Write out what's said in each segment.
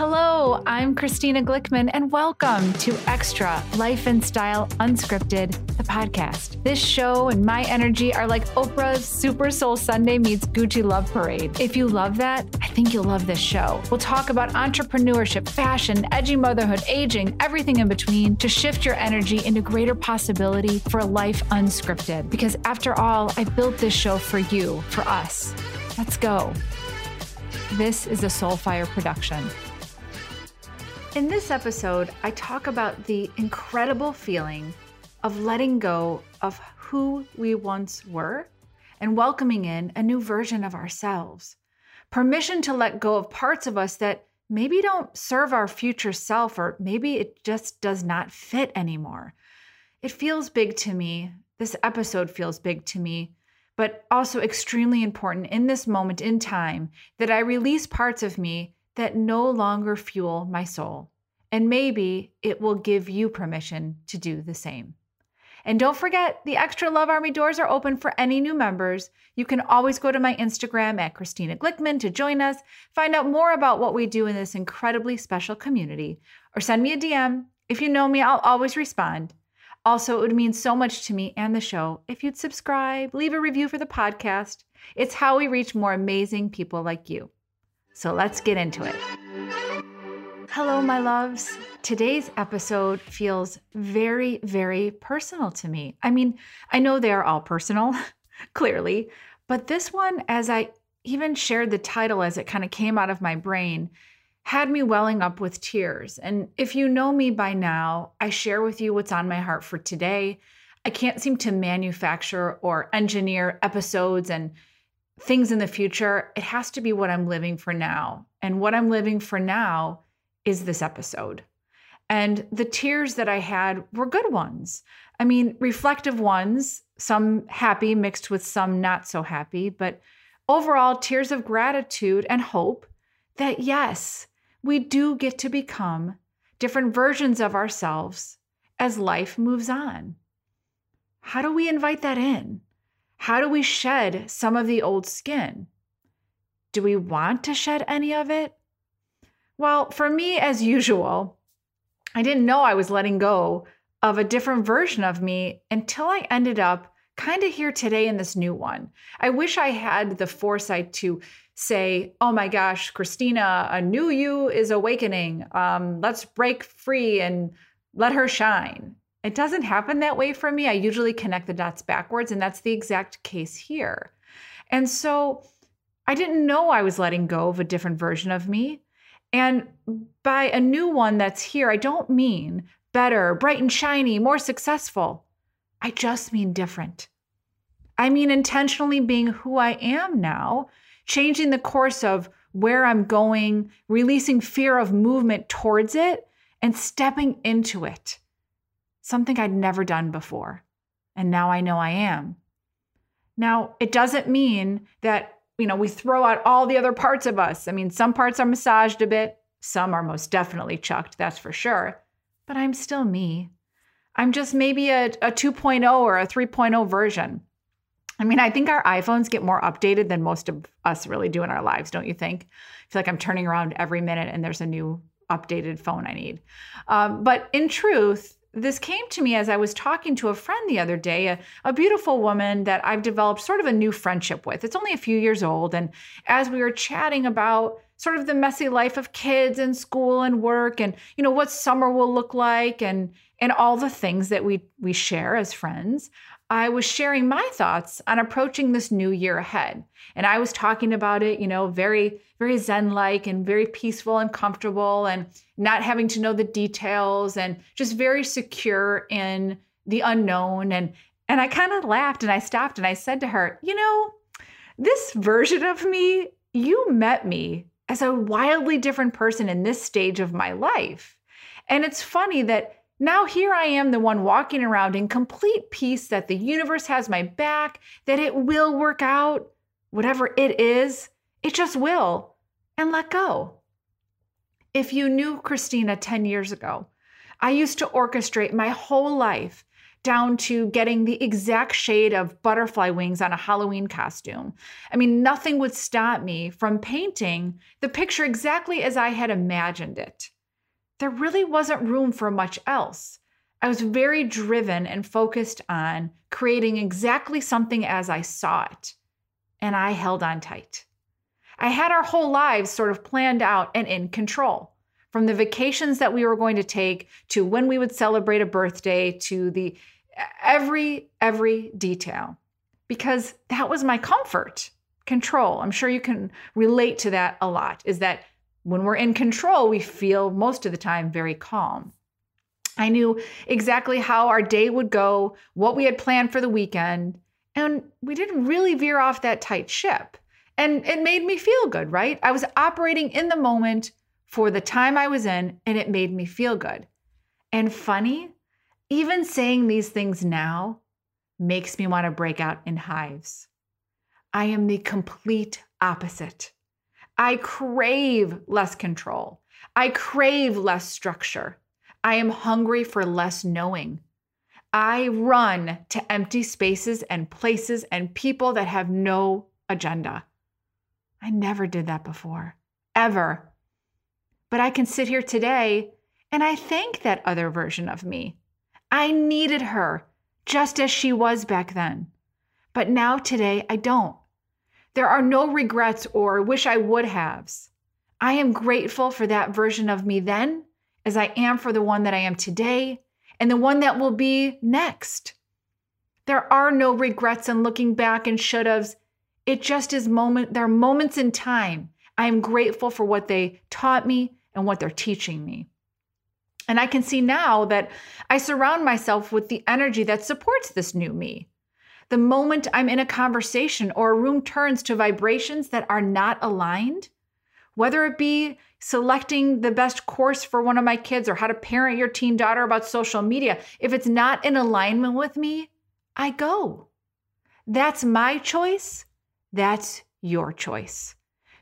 Hello, I'm Christina Glickman, and welcome to Xtra Life and Style Unscripted, the podcast. This show and my energy are like Oprah's Super Soul Sunday meets Gucci Love Parade. If you love that, I think you'll love this show. We'll talk about entrepreneurship, fashion, edgy motherhood, aging, everything in between to shift your energy into greater possibility for a life unscripted. Because after all, I built this show for you, for us. Let's go. This is a Soulfire production. In this episode, I talk about the incredible feeling of letting go of who we once were and welcoming in a new version of ourselves. Permission to let go of parts of us that maybe don't serve our future self or maybe it just does not fit anymore. It feels big to me. This episode feels big to me, but also extremely important in this moment in time that I release parts of me that no longer fuel my soul. And maybe it will give you permission to do the same. And don't forget, the Xtra Love Army doors are open for any new members. You can always go to my Instagram at Christina Glickman to join us, find out more about what we do in this incredibly special community, or send me a DM. If you know me, I'll always respond. Also, it would mean so much to me and the show if you'd subscribe, leave a review for the podcast. It's how we reach more amazing people like you. So let's get into it. Hello, my loves. Today's episode feels very, very personal to me. I mean, I know they are all personal, clearly, but this one, as I even shared the title as it kind of came out of my brain, had me welling up with tears. And if you know me by now, I share with you what's on my heart for today. I can't seem to manufacture or engineer episodes and things in the future. It has to be what I'm living for now. And what I'm living for now is this episode. And the tears that I had were good ones. I mean, reflective ones, some happy mixed with some not so happy, but overall, tears of gratitude and hope that yes, we do get to become different versions of ourselves as life moves on. How do we invite that in? How do we shed some of the old skin? Do we want to shed any of it? Well, for me, as usual, I didn't know I was letting go of a different version of me until I ended up kind of here today in this new one. I wish I had the foresight to say, oh my gosh, Christina, a new you is awakening. Um, let's break free and let her shine. It doesn't happen that way for me. I usually connect the dots backwards, and that's the exact case here. And so I didn't know I was letting go of a different version of me. And by a new one that's here, I don't mean better, bright and shiny, more successful. I just mean different. I mean intentionally being who I am now, changing the course of where I'm going, releasing fear of movement towards it, and stepping into it. Something I'd never done before. And now I know I am. Now, it doesn't mean that you know, we throw out all the other parts of us. I mean, some parts are massaged a bit, some are most definitely chucked, that's for sure. But I'm still me. I'm just maybe a, a 2.0 or a 3.0 version. I mean, I think our iPhones get more updated than most of us really do in our lives, don't you think? I feel like I'm turning around every minute and there's a new updated phone I need. Um, but in truth, this came to me as I was talking to a friend the other day, a, a, beautiful woman that I've developed sort of a new friendship with. It's only a few years old. And as we were chatting about sort of the messy life of kids and school and work and, you know, what summer will look like and and all the things that we we share as friends, I was sharing my thoughts on approaching this new year ahead. And I was talking about it, you know, very, very Zen like and very peaceful and comfortable and not having to know the details and just very secure in the unknown. And, and I kind of laughed and I stopped and I said to her, you know, this version of me, you met me as a wildly different person in this stage of my life. And it's funny that now, here I am, the one walking around in complete peace that the universe has my back, that it will work out, whatever it is, it just will, and let go. If you knew Christina 10 years ago, I used to orchestrate my whole life down to getting the exact shade of butterfly wings on a Halloween costume. I mean, nothing would stop me from painting the picture exactly as I had imagined it. There really wasn't room for much else. I was very driven and focused on creating exactly something as I saw it, and I held on tight. I had our whole lives sort of planned out and in control from the vacations that we were going to take to when we would celebrate a birthday to the every every detail because that was my comfort control i'm sure you can relate to that a lot is that when we're in control we feel most of the time very calm i knew exactly how our day would go what we had planned for the weekend and we didn't really veer off that tight ship and it made me feel good right i was operating in the moment for the time I was in, and it made me feel good. And funny, even saying these things now makes me want to break out in hives. I am the complete opposite. I crave less control. I crave less structure. I am hungry for less knowing. I run to empty spaces and places and people that have no agenda. I never did that before, ever. But I can sit here today and I thank that other version of me. I needed her just as she was back then. But now, today, I don't. There are no regrets or wish I would haves. I am grateful for that version of me then, as I am for the one that I am today and the one that will be next. There are no regrets and looking back and should haves. It just is moment, there are moments in time. I am grateful for what they taught me and what they're teaching me. And I can see now that I surround myself with the energy that supports this new me. The moment I'm in a conversation or a room turns to vibrations that are not aligned, whether it be selecting the best course for one of my kids or how to parent your teen daughter about social media, if it's not in alignment with me, I go. That's my choice. That's your choice.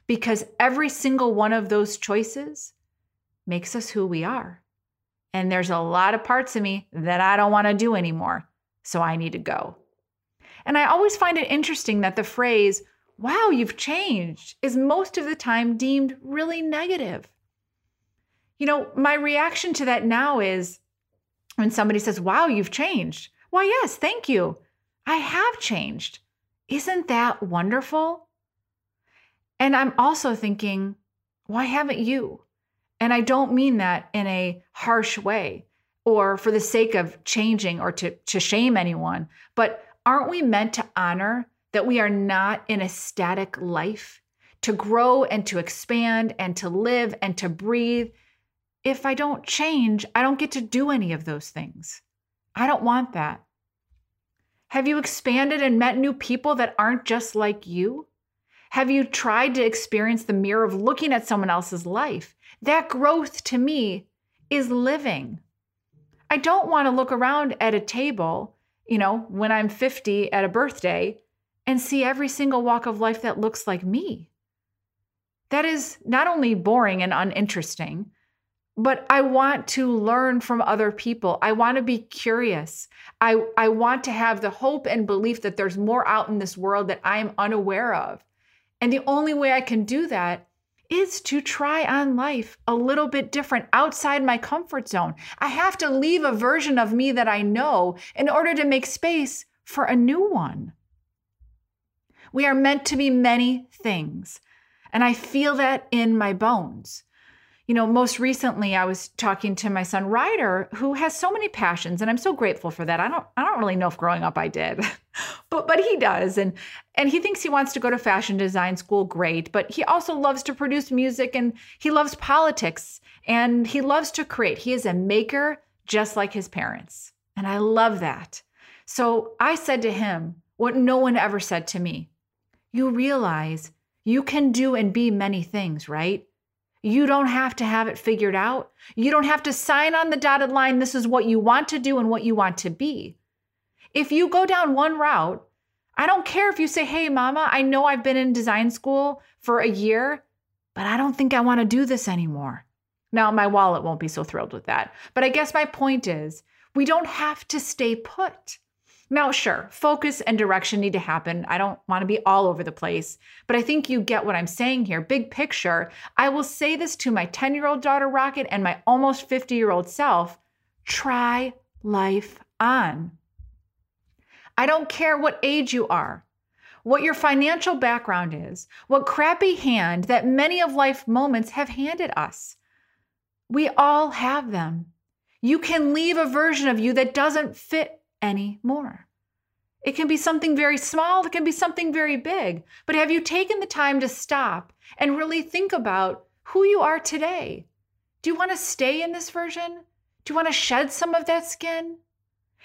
Because every single one of those choices makes us who we are. And there's a lot of parts of me that I don't want to do anymore. So I need to go. And I always find it interesting that the phrase, wow, you've changed, is most of the time deemed really negative. You know, my reaction to that now is when somebody says, wow, you've changed. Why, yes, thank you. I have changed. Isn't that wonderful? And I'm also thinking, why haven't you? And I don't mean that in a harsh way or for the sake of changing or to, to shame anyone, but aren't we meant to honor that we are not in a static life, to grow and to expand and to live and to breathe? If I don't change, I don't get to do any of those things. I don't want that. Have you expanded and met new people that aren't just like you? Have you tried to experience the mirror of looking at someone else's life? That growth to me is living. I don't want to look around at a table, you know, when I'm 50 at a birthday and see every single walk of life that looks like me. That is not only boring and uninteresting, but I want to learn from other people. I want to be curious. I, I want to have the hope and belief that there's more out in this world that I am unaware of. And the only way I can do that is to try on life a little bit different outside my comfort zone. I have to leave a version of me that I know in order to make space for a new one. We are meant to be many things, and I feel that in my bones you know, most recently I was talking to my son Ryder, who has so many passions, and I'm so grateful for that. I don't I don't really know if growing up I did, but but he does. And and he thinks he wants to go to fashion design school, great. But he also loves to produce music and he loves politics and he loves to create. He is a maker just like his parents. And I love that. So I said to him what no one ever said to me. You realize you can do and be many things, right? You don't have to have it figured out. You don't have to sign on the dotted line. This is what you want to do and what you want to be. If you go down one route, I don't care if you say, Hey, mama, I know I've been in design school for a year, but I don't think I want to do this anymore. Now, my wallet won't be so thrilled with that. But I guess my point is We don't have to stay put. Now, sure, focus and direction need to happen. I don't want to be all over the place, but I think you get what I'm saying here. Big picture, I will say this to my 10 year old daughter, Rocket, and my almost 50 year old self try life on. I don't care what age you are, what your financial background is, what crappy hand that many of life moments have handed us. We all have them. You can leave a version of you that doesn't fit anymore. It can be something very small, it can be something very big. But have you taken the time to stop and really think about who you are today? Do you want to stay in this version? Do you want to shed some of that skin?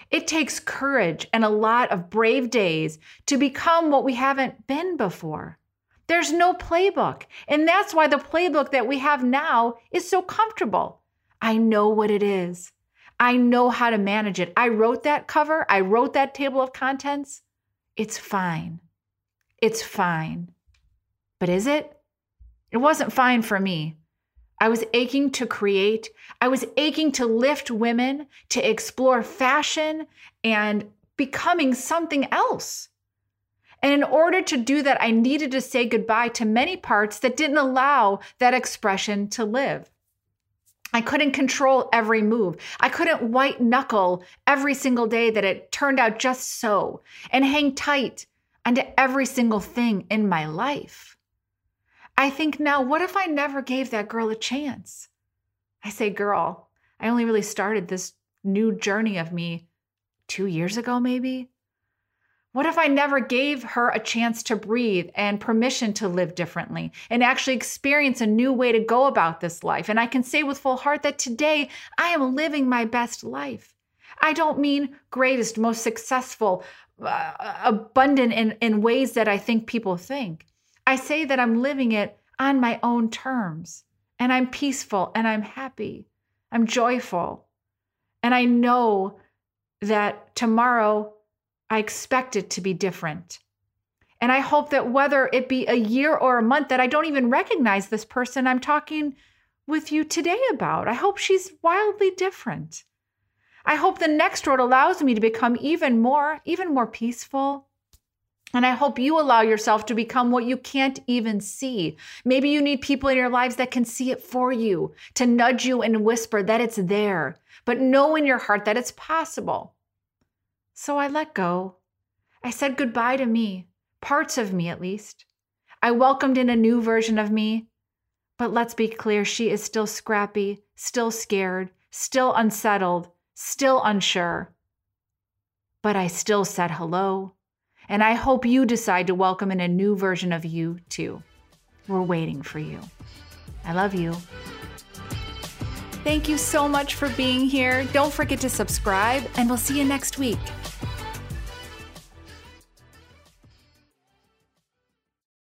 It takes courage and a lot of brave days to become what we haven't been before. There's no playbook. And that's why the playbook that we have now is so comfortable. I know what it is. I know how to manage it. I wrote that cover, I wrote that table of contents. It's fine. It's fine. But is it? It wasn't fine for me. I was aching to create. I was aching to lift women, to explore fashion and becoming something else. And in order to do that, I needed to say goodbye to many parts that didn't allow that expression to live. I couldn't control every move. I couldn't white knuckle every single day that it turned out just so and hang tight onto every single thing in my life. I think now, what if I never gave that girl a chance? I say, girl, I only really started this new journey of me two years ago, maybe. What if I never gave her a chance to breathe and permission to live differently and actually experience a new way to go about this life? And I can say with full heart that today I am living my best life. I don't mean greatest, most successful, uh, abundant in, in ways that I think people think. I say that I'm living it on my own terms and I'm peaceful and I'm happy. I'm joyful. And I know that tomorrow I expect it to be different. And I hope that whether it be a year or a month, that I don't even recognize this person I'm talking with you today about. I hope she's wildly different. I hope the next road allows me to become even more, even more peaceful. And I hope you allow yourself to become what you can't even see. Maybe you need people in your lives that can see it for you, to nudge you and whisper that it's there, but know in your heart that it's possible. So I let go. I said goodbye to me, parts of me at least. I welcomed in a new version of me. But let's be clear, she is still scrappy, still scared, still unsettled, still unsure. But I still said hello. And I hope you decide to welcome in a new version of you too. We're waiting for you. I love you. Thank you so much for being here. Don't forget to subscribe, and we'll see you next week.